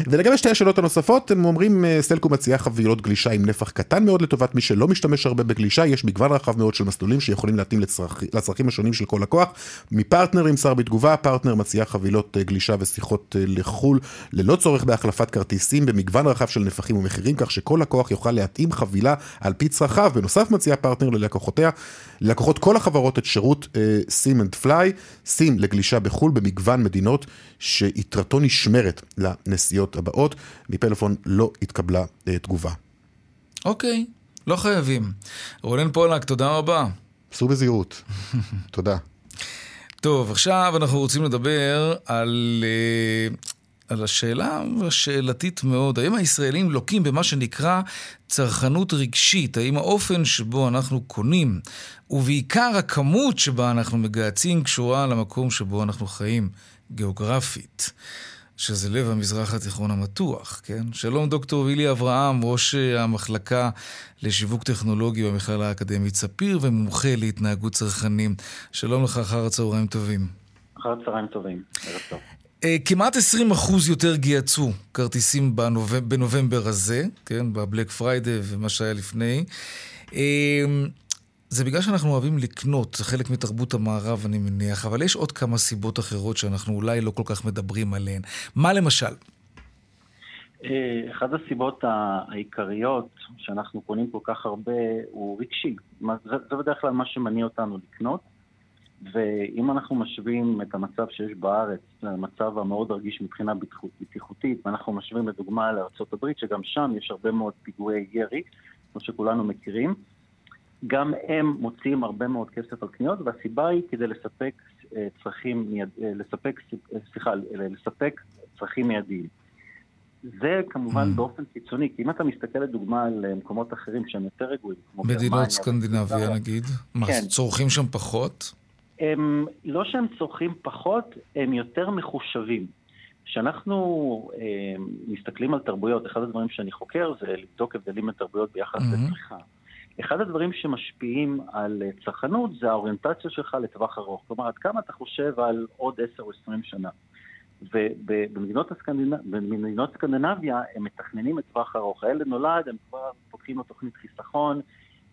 ולגבי שתי השאלות הנוספות, הם אומרים, אה, סלקום מציעה חבילות גלישה עם נפח קטן מאוד לטובת מי שלא משתמש הרבה בגלישה, יש מגוון רחב מאוד של מסלולים שיכולים להתאים לצרכ... לצרכים השונים של כל לקוח. מפרטנר נמסר בתגובה, פרטנר מציעה חבילות אה, גלישה ושיחות אה, לחו"ל, ללא צורך בהחלפת כרטיסים, במגוון רחב של נפחים ומחירים, כך שכל לקוח יוכל להתאים חבילה על פי צרכיו. בנוסף מציעה פרטנר ללקוחותיה, ללקוחות כל החברות את שירות Sim and Fly, סים לגלישה בחו"ל במגוון מדינות שיתרתו נשמרת לנסיעות הבאות. מפלאפון לא התקבלה אה, תגובה. אוקיי, לא חייבים. רונן פולק, תודה רבה. סעו בזהירות. תודה. טוב, עכשיו אנחנו רוצים לדבר על, אה, על השאלה השאלתית מאוד. האם הישראלים לוקים במה שנקרא צרכנות רגשית? האם האופן שבו אנחנו קונים, ובעיקר הכמות שבה אנחנו מגהצים, קשורה למקום שבו אנחנו חיים, גיאוגרפית? שזה לב המזרח התיכון המתוח, כן? שלום דוקטור וילי אברהם, ראש אה, המחלקה לשיווק טכנולוגי במכללה האקדמית ספיר ומומחה להתנהגות צרכנים. שלום לך, אחר הצהריים טובים. אחר צהריים טובים, ערב טוב. אה, כמעט 20 אחוז יותר גייצו כרטיסים בנוב... בנובמבר הזה, כן, בבלק פריידי ומה שהיה לפני. אה, זה בגלל שאנחנו אוהבים לקנות, זה חלק מתרבות המערב אני מניח, אבל יש עוד כמה סיבות אחרות שאנחנו אולי לא כל כך מדברים עליהן. מה למשל? אה, אחת הסיבות העיקריות שאנחנו קונים כל כך הרבה הוא רגשי. זה בדרך כלל מה שמניע אותנו לקנות, ואם אנחנו משווים את המצב שיש בארץ למצב המאוד רגיש מבחינה בטיחות- בטיחותית, ואנחנו משווים לדוגמה לארה"ב, שגם שם יש הרבה מאוד פיגועי ירי, כמו שכולנו מכירים, גם הם מוציאים הרבה מאוד כסף על קניות, והסיבה היא כדי לספק אה, צרכים, מיד, אה, לספק, אה, סליחה, לספק צרכים מיידיים. זה כמובן Mm. באופן קיצוני, כי אם אתה מסתכל לדוגמה על מקומות אחרים שהם יותר רגועים, כמו גרמניה, מדינות סקנדינביה נגיד? כן. צורכים שם פחות? הם לא שהם צורכים פחות, הם יותר מחושבים. כשאנחנו אה, מסתכלים על תרבויות, אחד הדברים שאני חוקר זה לבדוק הבדלים בין תרבויות ביחס mm-hmm. לצריכה. אחד הדברים שמשפיעים על צרכנות זה האוריינטציה שלך לטווח ארוך. כלומר, עד כמה אתה חושב על עוד 10 או 20 שנה. ובמדינות הסקנדינב... סקנדינביה הם מתכננים את טווח ארוך. הילד נולד, הם כבר פותחים לו תוכנית חיסכון,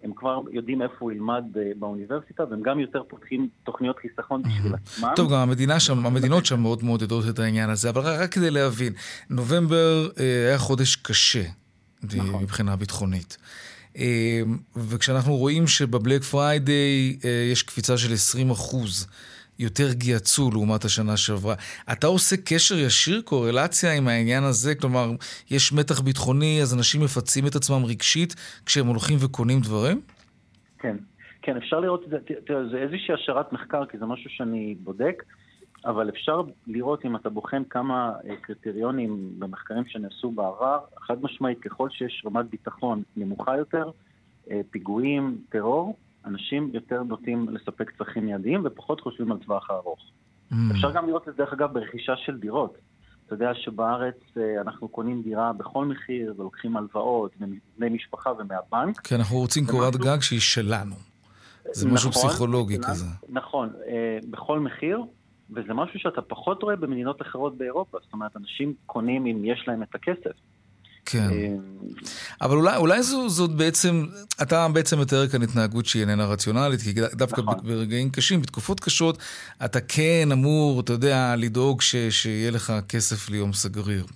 הם כבר יודעים איפה הוא ילמד באוניברסיטה, והם גם יותר פותחים תוכניות חיסכון בשביל עצמם. טוב, גם המדינה שם, המדינות שם מאוד מעודדות את העניין הזה, אבל רק כדי להבין, נובמבר אה, היה חודש קשה נכון. מבחינה ביטחונית. אה, וכשאנחנו רואים שבבלק פריידיי אה, יש קפיצה של 20 אחוז יותר גיהצו לעומת השנה שעברה. אתה עושה קשר ישיר, קורלציה עם העניין הזה? כלומר, יש מתח ביטחוני, אז אנשים מפצים את עצמם רגשית כשהם הולכים וקונים דברים? כן, כן, אפשר לראות את זה, תראה, זה איזושהי השערת מחקר, כי זה משהו שאני בודק, אבל אפשר לראות אם אתה בוחן כמה אה, קריטריונים במחקרים שנעשו בעבר, חד משמעית, ככל שיש רמת ביטחון נמוכה יותר, אה, פיגועים, טרור, אנשים יותר נוטים לספק צרכים מיידיים ופחות חושבים על טווח הארוך. Mm. אפשר גם לראות את זה, דרך אגב, ברכישה של דירות. אתה יודע שבארץ אה, אנחנו קונים דירה בכל מחיר ולוקחים הלוואות מבני משפחה ומהבנק. כי אנחנו רוצים קורת. גג שהיא שלנו. זה נכון, משהו פסיכולוגי שלנו, כזה. נכון, אה, בכל מחיר, וזה משהו שאתה פחות רואה במדינות אחרות באירופה. זאת אומרת, אנשים קונים אם יש להם את הכסף. כן. אה, אבל אולי, אולי זו, זאת בעצם, אתה בעצם מתאר כאן התנהגות שהיא איננה רציונלית, כי דווקא נכון. ברגעים קשים, בתקופות קשות, אתה כן אמור, אתה יודע, לדאוג ש, שיהיה לך כסף ליום סגריר.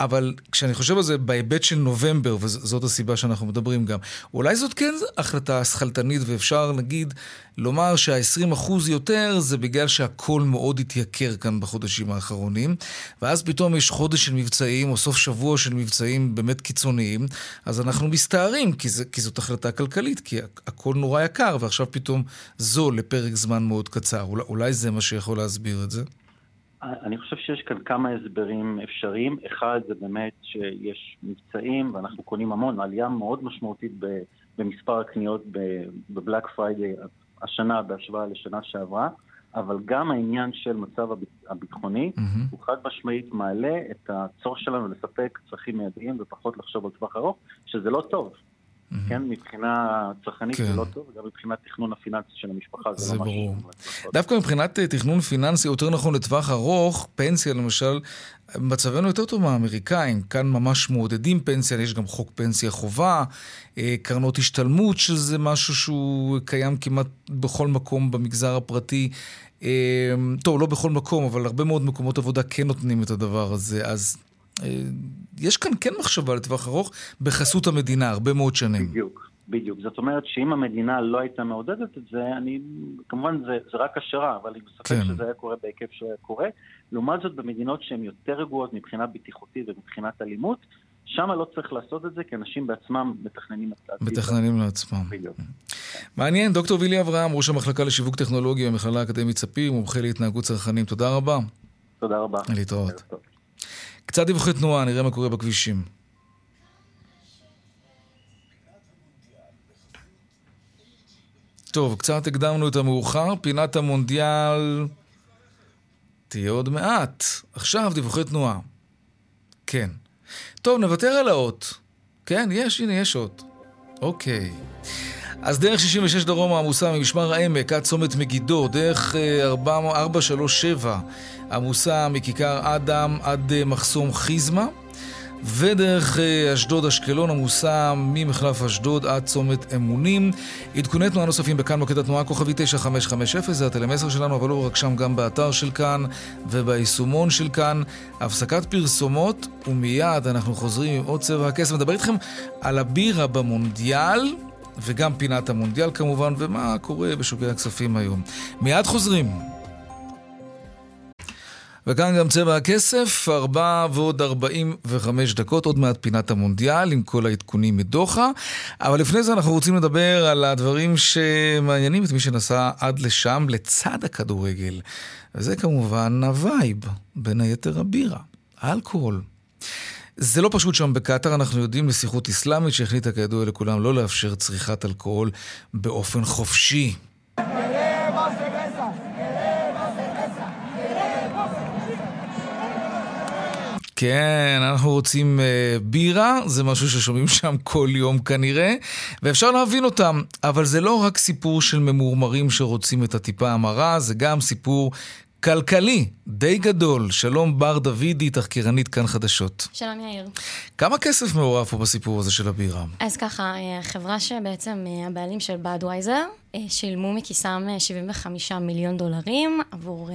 אבל כשאני חושב על זה בהיבט של נובמבר, וזאת הסיבה שאנחנו מדברים גם, אולי זאת כן החלטה שכלתנית, ואפשר נגיד לומר שה-20% יותר זה בגלל שהכל מאוד התייקר כאן בחודשים האחרונים, ואז פתאום יש חודש של מבצעים, או סוף שבוע של מבצעים באמת קיצוניים, אז אנחנו מסתערים, כי, זה, כי זאת החלטה כלכלית, כי הכל נורא יקר, ועכשיו פתאום זול לפרק זמן מאוד קצר. אולי, אולי זה מה שיכול להסביר את זה? אני חושב שיש כאן כמה הסברים אפשריים. אחד זה באמת שיש מבצעים ואנחנו קונים המון, עלייה מאוד משמעותית במספר הקניות בבלק פריידיי השנה בהשוואה לשנה שעברה, אבל גם העניין של מצב הביטחוני mm-hmm. הוא חד משמעית מעלה את הצורך שלנו לספק צרכים מיידיים ופחות לחשוב על טווח ארוך, שזה לא טוב. Mm-hmm. כן, מבחינה צרכנית כן. זה לא טוב, וגם מבחינת תכנון הפיננסי של המשפחה זה, זה לא ברור. משהו... דווקא מבחינת אה, תכנון פיננסי, יותר נכון לטווח ארוך, פנסיה למשל, מצבנו יותר טוב מהאמריקאים. כאן ממש מעודדים פנסיה, יש גם חוק פנסיה חובה, אה, קרנות השתלמות, שזה משהו שהוא קיים כמעט בכל מקום במגזר הפרטי. אה, טוב, לא בכל מקום, אבל הרבה מאוד מקומות עבודה כן נותנים את הדבר הזה. אז יש כאן כן מחשבה לטווח ארוך בחסות המדינה, הרבה מאוד שנים. בדיוק, בדיוק. זאת אומרת שאם המדינה לא הייתה מעודדת את זה, אני, כמובן זה, זה רק השערה, אבל אני מספק כן. שזה היה קורה בהיקף שהיה קורה. לעומת זאת, במדינות שהן יותר רגועות מבחינה בטיחותית ומבחינת אלימות, שם לא צריך לעשות את זה, כי אנשים בעצמם מתכננים את העתיד. מתכננים לעצמם. בדיוק. מעניין, דוקטור וילי אברהם, ראש המחלקה לשיווק טכנולוגי במכללה האקדמית ספיר, מומחה להתנהגות צרכנים. תודה רבה. תודה רבה. להתראות. קצת דיווחי תנועה, נראה מה קורה בכבישים. טוב, קצת הקדמנו את המאוחר, פינת המונדיאל תהיה עוד מעט. עכשיו דיווחי תנועה. כן. טוב, נוותר על האות. כן, יש, הנה, יש אות. אוקיי. אז דרך 66 דרום עמוסה ממשמר העמק עד צומת מגידו, דרך 437 אה, עמוסה מכיכר אדם עד אה, מחסום חיזמה, ודרך אה, אשדוד-אשקלון עמוסה ממחלף אשדוד עד צומת אמונים. עדכוני תנועה נוספים בכאן מוקד התנועה כוכבי 9550 זה הטלמסר שלנו, אבל לא רק שם, גם באתר של כאן וביישומון של כאן. הפסקת פרסומות, ומיד אנחנו חוזרים עם עוד צבע הכסף. מדבר איתכם על הבירה במונדיאל. וגם פינת המונדיאל כמובן, ומה קורה בשוקי הכספים היום. מיד חוזרים. וכאן גם צבע הכסף, ארבע ועוד ארבעים וחמש דקות, עוד מעט פינת המונדיאל עם כל העדכונים מדוחה. אבל לפני זה אנחנו רוצים לדבר על הדברים שמעניינים את מי שנסע עד לשם, לצד הכדורגל. וזה כמובן ה vibe, בין היתר הבירה, האלכוהול. זה לא פשוט שם בקטאר, אנחנו יודעים נסיכות אסלאמית שהחליטה כידוע לכולם לא לאפשר צריכת אלכוהול באופן חופשי. כן, אנחנו רוצים uh, בירה, זה משהו ששומעים שם כל יום כנראה, ואפשר להבין אותם, אבל זה לא רק סיפור של ממורמרים שרוצים את הטיפה המרה, זה גם סיפור כלכלי די גדול. שלום בר דוידי, תחקירנית כאן חדשות. שלום יאיר. כמה כסף מעורב פה בסיפור הזה של הבירה? אז ככה, החברה שבעצם אה, הבעלים של בדווייזר, אה, שילמו מכיסם 75 אה, מיליון דולרים עבור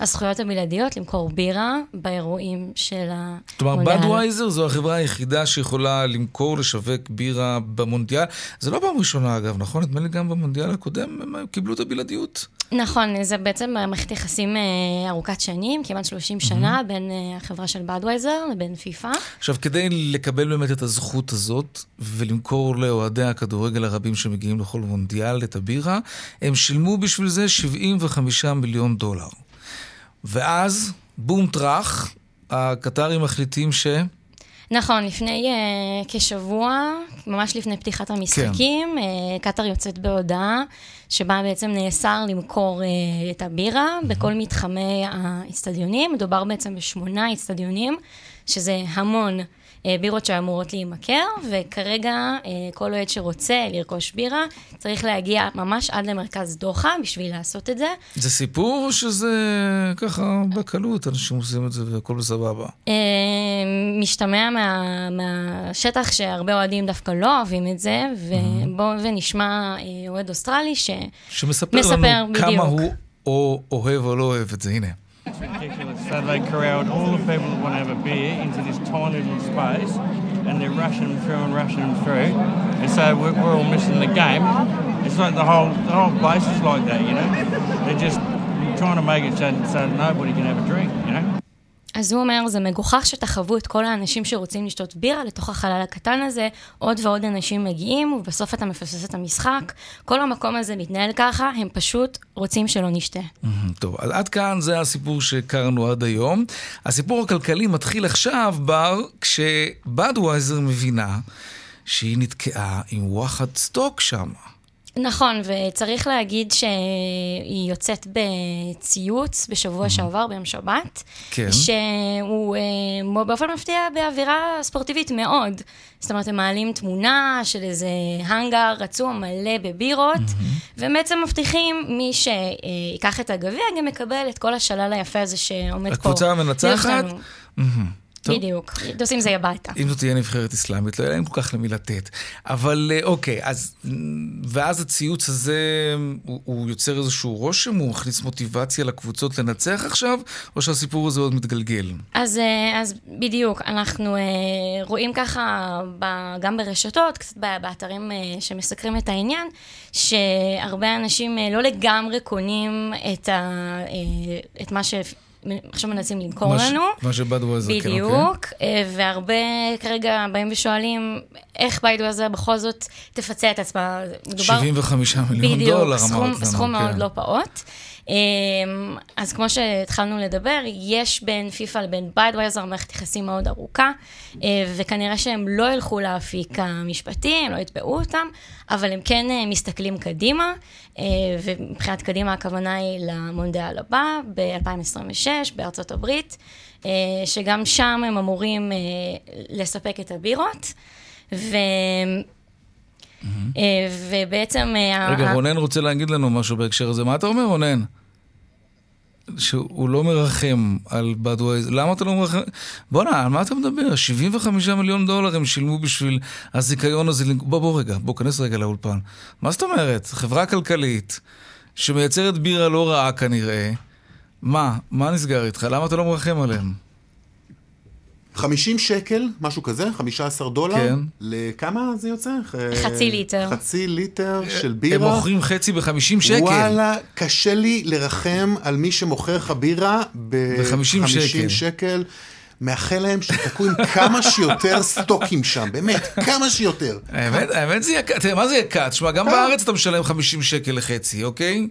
הזכויות הבלעדיות למכור בירה באירועים של המונדיאל. כלומר, בדווייזר זו החברה היחידה שיכולה למכור, לשווק בירה במונדיאל. זה לא פעם ראשונה אגב, נכון? נדמה לי גם במונדיאל הקודם הם קיבלו את הבלעדיות. נכון, זה בעצם מערכת יחסים ארוכת שנים, כמעט 30 שנה, mm-hmm. בין החברה של בדווייזר לבין פיפ"א. עכשיו, כדי לקבל באמת את הזכות הזאת ולמכור לאוהדי הכדורגל הרבים שמגיעים לכל מונדיאל את הבירה, הם שילמו בשביל זה 75 מיליון דולר. ואז, בום טראח, הקטרים מחליטים ש... נכון, לפני uh, כשבוע, ממש לפני פתיחת המשחקים, כן. uh, קטאר יוצאת בהודעה שבה בעצם נאסר למכור uh, את הבירה mm-hmm. בכל מתחמי האצטדיונים. מדובר בעצם בשמונה אצטדיונים, שזה המון. אה, בירות שאמורות להימכר, וכרגע אה, כל אוהד שרוצה לרכוש בירה צריך להגיע ממש עד למרכז דוחה בשביל לעשות את זה. זה סיפור או שזה ככה בקלות, אנשים עושים את זה והכל בסבבה? אה, משתמע מה, מהשטח שהרבה אוהדים דווקא לא אוהבים את זה, ובואו ונשמע אוהד אוסטרלי ש... שמספר לנו בדיוק. כמה הוא או אוהב או לא אוהב את זה, הנה. It's ridiculous. So they corralled all the people that want to have a beer into this tiny little space, and they're rushing them through and rushing them through. And so we're, we're all missing the game. It's like the whole the whole place is like that, you know. They're just trying to make it so, so nobody can have a drink, you know. אז הוא אומר, זה מגוחך שתחוו את כל האנשים שרוצים לשתות בירה לתוך החלל הקטן הזה, עוד ועוד אנשים מגיעים, ובסוף אתה מפספס את המשחק. כל המקום הזה מתנהל ככה, הם פשוט רוצים שלא נשתה. טוב, אז עד כאן זה הסיפור שהכרנו עד היום. הסיפור הכלכלי מתחיל עכשיו, בר, כשבדווייזר מבינה שהיא נתקעה עם וואחד סטוק שם. נכון, וצריך להגיד שהיא יוצאת בציוץ בשבוע שעבר, ביום שבת. כן. שהוא אה, באופן מפתיע באווירה ספורטיבית מאוד. זאת אומרת, הם מעלים תמונה של איזה האנגר רצוע מלא בבירות, ובעצם מבטיחים מי שיקח את הגביע גם מקבל את כל השלל היפה הזה שעומד פה. הקבוצה המנצחת? טוב. בדיוק, דוסים זה הביתה. אם זאת תהיה נבחרת אסלאמית, לא יהיה להם כל כך למי לתת. אבל אה, אוקיי, אז... ואז הציוץ הזה, הוא, הוא יוצר איזשהו רושם? הוא מכניס מוטיבציה לקבוצות לנצח עכשיו? או שהסיפור הזה עוד מתגלגל? אז, אה, אז בדיוק, אנחנו אה, רואים ככה, גם ברשתות, קצת באתרים שמסקרים את העניין, שהרבה אנשים לא לגמרי קונים את, ה, את מה ש... עכשיו מנסים למכור מה לנו. מה שבדווייזר, כן, אוקיי. בדיוק, אה, והרבה כרגע באים ושואלים, איך בדווייזר בכל זאת תפצה את עצמה. מדובר... 75 מיליון בדיוק, דולר, אמרת לנו. סכום כן. מאוד לא פעוט. אמ, אז כמו שהתחלנו לדבר, יש בין פיפ"א לבין ביידווייזר מערכת יחסים מאוד ארוכה, אה, וכנראה שהם לא ילכו לאפיק המשפטי, הם לא יתבעו אותם, אבל הם כן אה, מסתכלים קדימה, אה, ומבחינת קדימה הכוונה היא למונדיאל הבא, ב-2026, בארצות הברית, שגם שם הם אמורים לספק את הבירות. ו... Mm-hmm. ובעצם... רגע, רונן רוצה להגיד לנו משהו בהקשר הזה. מה אתה אומר, רונן? שהוא לא מרחם על בדווייז, למה אתה לא מרחם? בואנה, על מה אתה מדבר? 75 מיליון דולר הם שילמו בשביל הזיכיון הזה. בוא, בוא רגע, בוא, כנס רגע לאולפן. מה זאת אומרת? חברה כלכלית שמייצרת בירה לא רעה כנראה. מה? מה נסגר איתך? למה אתה לא מרחם עליהם? 50 שקל, משהו כזה, 15 דולר. כן. לכמה זה יוצא? חצי ליטר. חצי ליטר של בירה. הם מוכרים חצי ב-50 שקל. וואלה, קשה לי לרחם על מי שמוכר לך בירה ב-50 שקל. שקל. מאחל להם שתקעו עם כמה שיותר סטוקים שם, באמת, כמה שיותר. האמת, האמת זה יקר, תראה, מה זה יקר? תשמע, גם בארץ אתה משלם 50 שקל לחצי, אוקיי?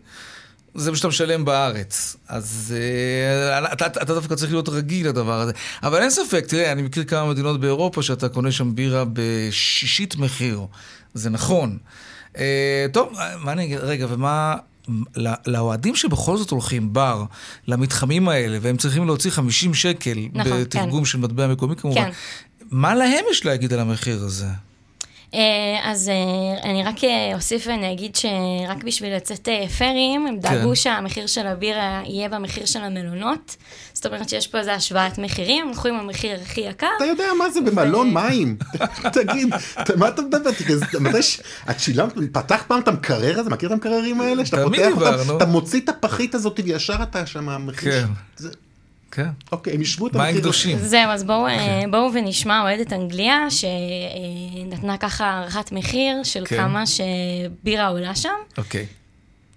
זה מה שאתה משלם בארץ. אז uh, אתה, אתה דווקא צריך להיות רגיל לדבר הזה. אבל אין ספק, תראה, אני מכיר כמה מדינות באירופה שאתה קונה שם בירה בשישית מחיר. זה נכון. Uh, טוב, מה אני אגיד, רגע, ומה לא- לאוהדים שבכל זאת הולכים בר, למתחמים האלה, והם צריכים להוציא 50 שקל נכון, בתרגום כן. של מטבע מקומי כמובן, כן. מה להם יש להגיד על המחיר הזה? אה, אז אה, אני רק אה, אוסיף ואני אגיד שרק בשביל לצאת פיירים, הם דאגו כן. שהמחיר של הבירה יהיה במחיר של המלונות. זאת אומרת שיש פה איזו השוואת מחירים, הלכו עם המחיר הכי יקר. אתה יודע מה זה במלון מים? תגיד, מה אתה מדבר? מתי ש- את שילמת, פתח פעם את המקרר הזה? מכיר את המקררים האלה? שאתה תמיד פותח אותם, דיברנו. אתה מוציא את הפחית הזאת וישר אתה שם המחיר. כן. כן. אוקיי, הם ישבו את מים המחיר. קדושים. זהו, אז בואו אה, בואו ונשמע אוהדת אנגליה, שנתנה ככה הערכת מחיר של כן. כמה שבירה עולה שם. אוקיי.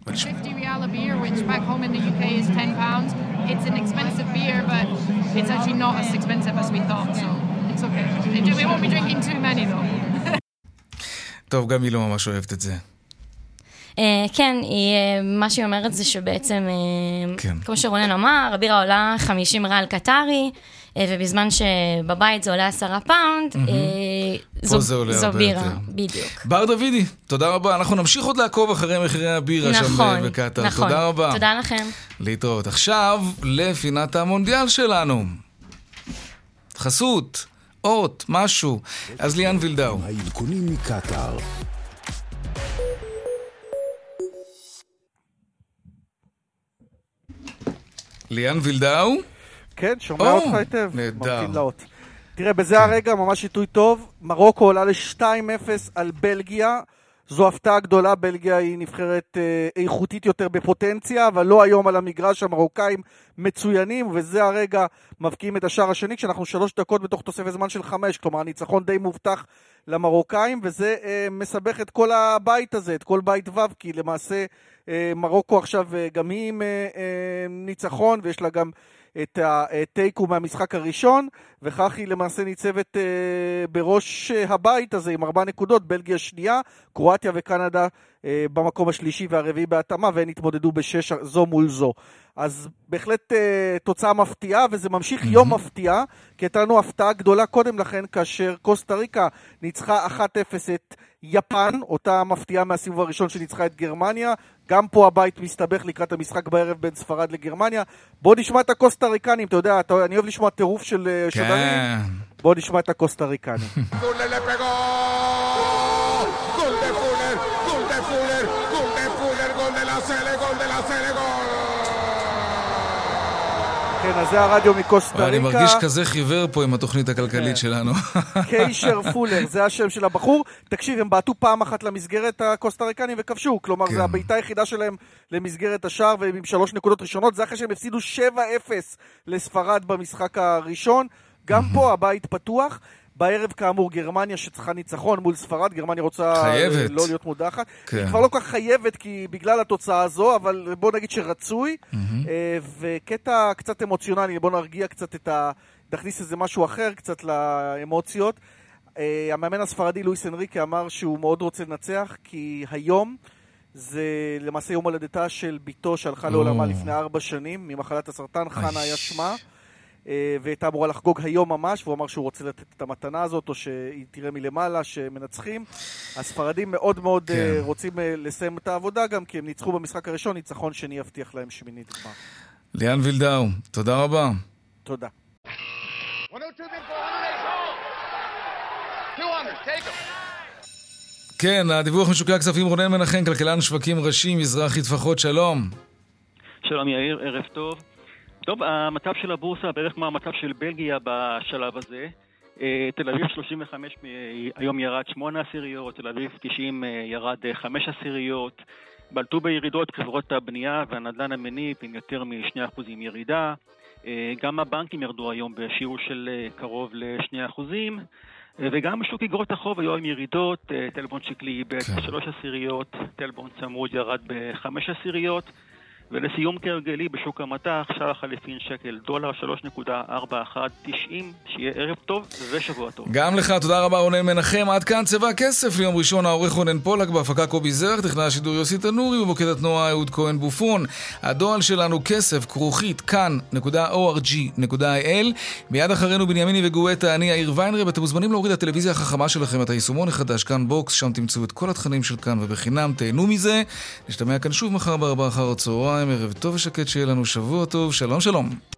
50 riyal a beer, which back home in the UK is 10 pounds. It's an expensive beer, but it's actually not as expensive as we thought, so it's okay. We won't be drinking too many though. טוב, גם היא לא ממש אוהבת את זה. אה, כן, היא, אה, מה שהיא אומרת זה שבעצם, אה, כן. כמו שרונן אמר, הבירה עולה 50 ריאל קטרי, ובזמן שבבית זה עולה 10 pound, זו, זה עולה זו בירה, יותר. בדיוק. בר דוידי, תודה רבה. אנחנו נמשיך עוד לעקוב אחרי מחירי הבירה שם נכון, אה, בקטאר. נכון. תודה רבה. תודה לכם. להתראות. עכשיו לפינת המונדיאל שלנו. חסות, אות, משהו. אז ליאן וילדאו. העדכונים מקטאר. ליאן וילדאו? כן, שומע או, אותך היטב. נהדר. תראה, בזה הרגע ממש עיתוי טוב. מרוקו עולה ל-2-0 על בלגיה. זו הפתעה גדולה, בלגיה היא נבחרת אה, איכותית יותר בפוטנציה, אבל לא היום על המגרש, המרוקאים מצוינים, וזה הרגע מבקיעים את השער השני, כשאנחנו שלוש דקות בתוך תוספת זמן של חמש, כלומר הניצחון די מובטח למרוקאים, וזה אה, מסבך את כל הבית הזה, את כל בית ו', כי למעשה מרוקו עכשיו אה, גם היא עם אה, אה, ניצחון, ויש לה גם את התיקו מהמשחק הראשון, וכך היא למעשה ניצבת אה, בראש אה, הבית הזה עם ארבע נקודות, בלגיה שנייה, קרואטיה וקנדה אה, במקום השלישי והרביעי בהתאמה, והן התמודדו בשש זו מול זו. אז בהחלט אה, תוצאה מפתיעה, וזה ממשיך mm-hmm. יום מפתיע, כי הייתה לנו הפתעה גדולה קודם לכן, כאשר קוסטה ריקה ניצחה 1-0 את יפן, אותה מפתיעה מהסיבוב הראשון שניצחה את גרמניה. גם פה הבית מסתבך לקראת המשחק בערב בין ספרד לגרמניה. בוא נשמע את הקוסטה ריקנים, אתה יודע, אתה, אני אוהב לשמוע טירוף של אה, כן. שדרים. בוא נשמע את הקוסטה ריקנים. כן, אז זה הרדיו מקוסטה אני ריקה. מרגיש כזה חיוור פה עם התוכנית כן. הכלכלית שלנו. קיישר פולר, זה השם של הבחור. תקשיב, הם בעטו פעם אחת למסגרת הקוסטה ריקנים וכבשו. כלומר, כן. זו הבעיטה היחידה שלהם למסגרת השער, והם עם שלוש נקודות ראשונות. זה אחרי שהם הפסידו 7-0 לספרד במשחק הראשון. גם פה הבית פתוח. בערב כאמור גרמניה שצריכה ניצחון מול ספרד, גרמניה רוצה חייבת. אה, לא להיות מודחת. כן. היא כבר לא כל כך חייבת כי בגלל התוצאה הזו, אבל בוא נגיד שרצוי. אה, וקטע קצת אמוציונלי, בוא נרגיע קצת את ה... נכניס איזה משהו אחר קצת לאמוציות. אה, המאמן הספרדי לואיס אנריקה אמר שהוא מאוד רוצה לנצח, כי היום זה למעשה יום הולדתה של בתו שהלכה לעולמה. לפני ארבע שנים ממחלת הסרטן, חנה. היה שמה. אה, והייתה אמורה לחגוג היום ממש, והוא אמר שהוא רוצה לתת את המתנה הזאת, או שהיא תראה מלמעלה שמנצחים. הספרדים מאוד מאוד כן. אה, רוצים אה, לסיים את העבודה גם, כי הם ניצחו במשחק הראשון, ניצחון שני יבטיח להם שמינית גמר. ליאן וילדאו, תודה רבה. תודה. 200, take him. כן, הדיווח משוקי הכספים רונן מנחם, כלכלן שווקים ראשי, מזרחי טפחות, שלום. שלום יאיר, ערב טוב. טוב, המצב של הבורסה בערך כמו המצב של בלגיה בשלב הזה. אה, תל אביב 35 מ- היום ירד 8 עשיריות, תל אביב 90 אה, ירד אה, 5 עשיריות. בלטו בירידות חברות הבנייה והנדל"ן המניב עם יותר מ-2% ירידה. אה, גם הבנקים ירדו היום בשיעור של אה, קרוב ל-2%. אה, וגם בשוק אגרות החוב היו עם ירידות, אה, טלבון שקלי איבד 3 עשיריות, טלבון צמוד ירד ב-5 עשיריות. ולסיום כהרגלי בשוק המטח, שער החליפין שקל דולר 3.4190, שיהיה ערב טוב ושבוע טוב. גם לך, תודה רבה רונן מנחם. עד כאן צבע הכסף ליום ראשון, העורך רונן פולק, בהפקה קובי זרח, תכנן השידור יוסי תנורי, ובמוקד התנועה אהוד כהן בופון. הדואל שלנו כסף, כרוכית, כאן.org.il. מיד אחרינו בנימיני וגואטה, אני יאיר ויינרב. אתם מוזמנים להוריד לטלוויזיה החכמה שלכם את היישומון החדש, כאן בוקס, שם תמצאו את כל התכנים של כאן ובחינם, תהנו מזה. נשתמע כאן שוב מחר בארבעה אחר הצהריים, ערב טוב ושקט, שיהיה לנו שבוע טוב, שלום שלום.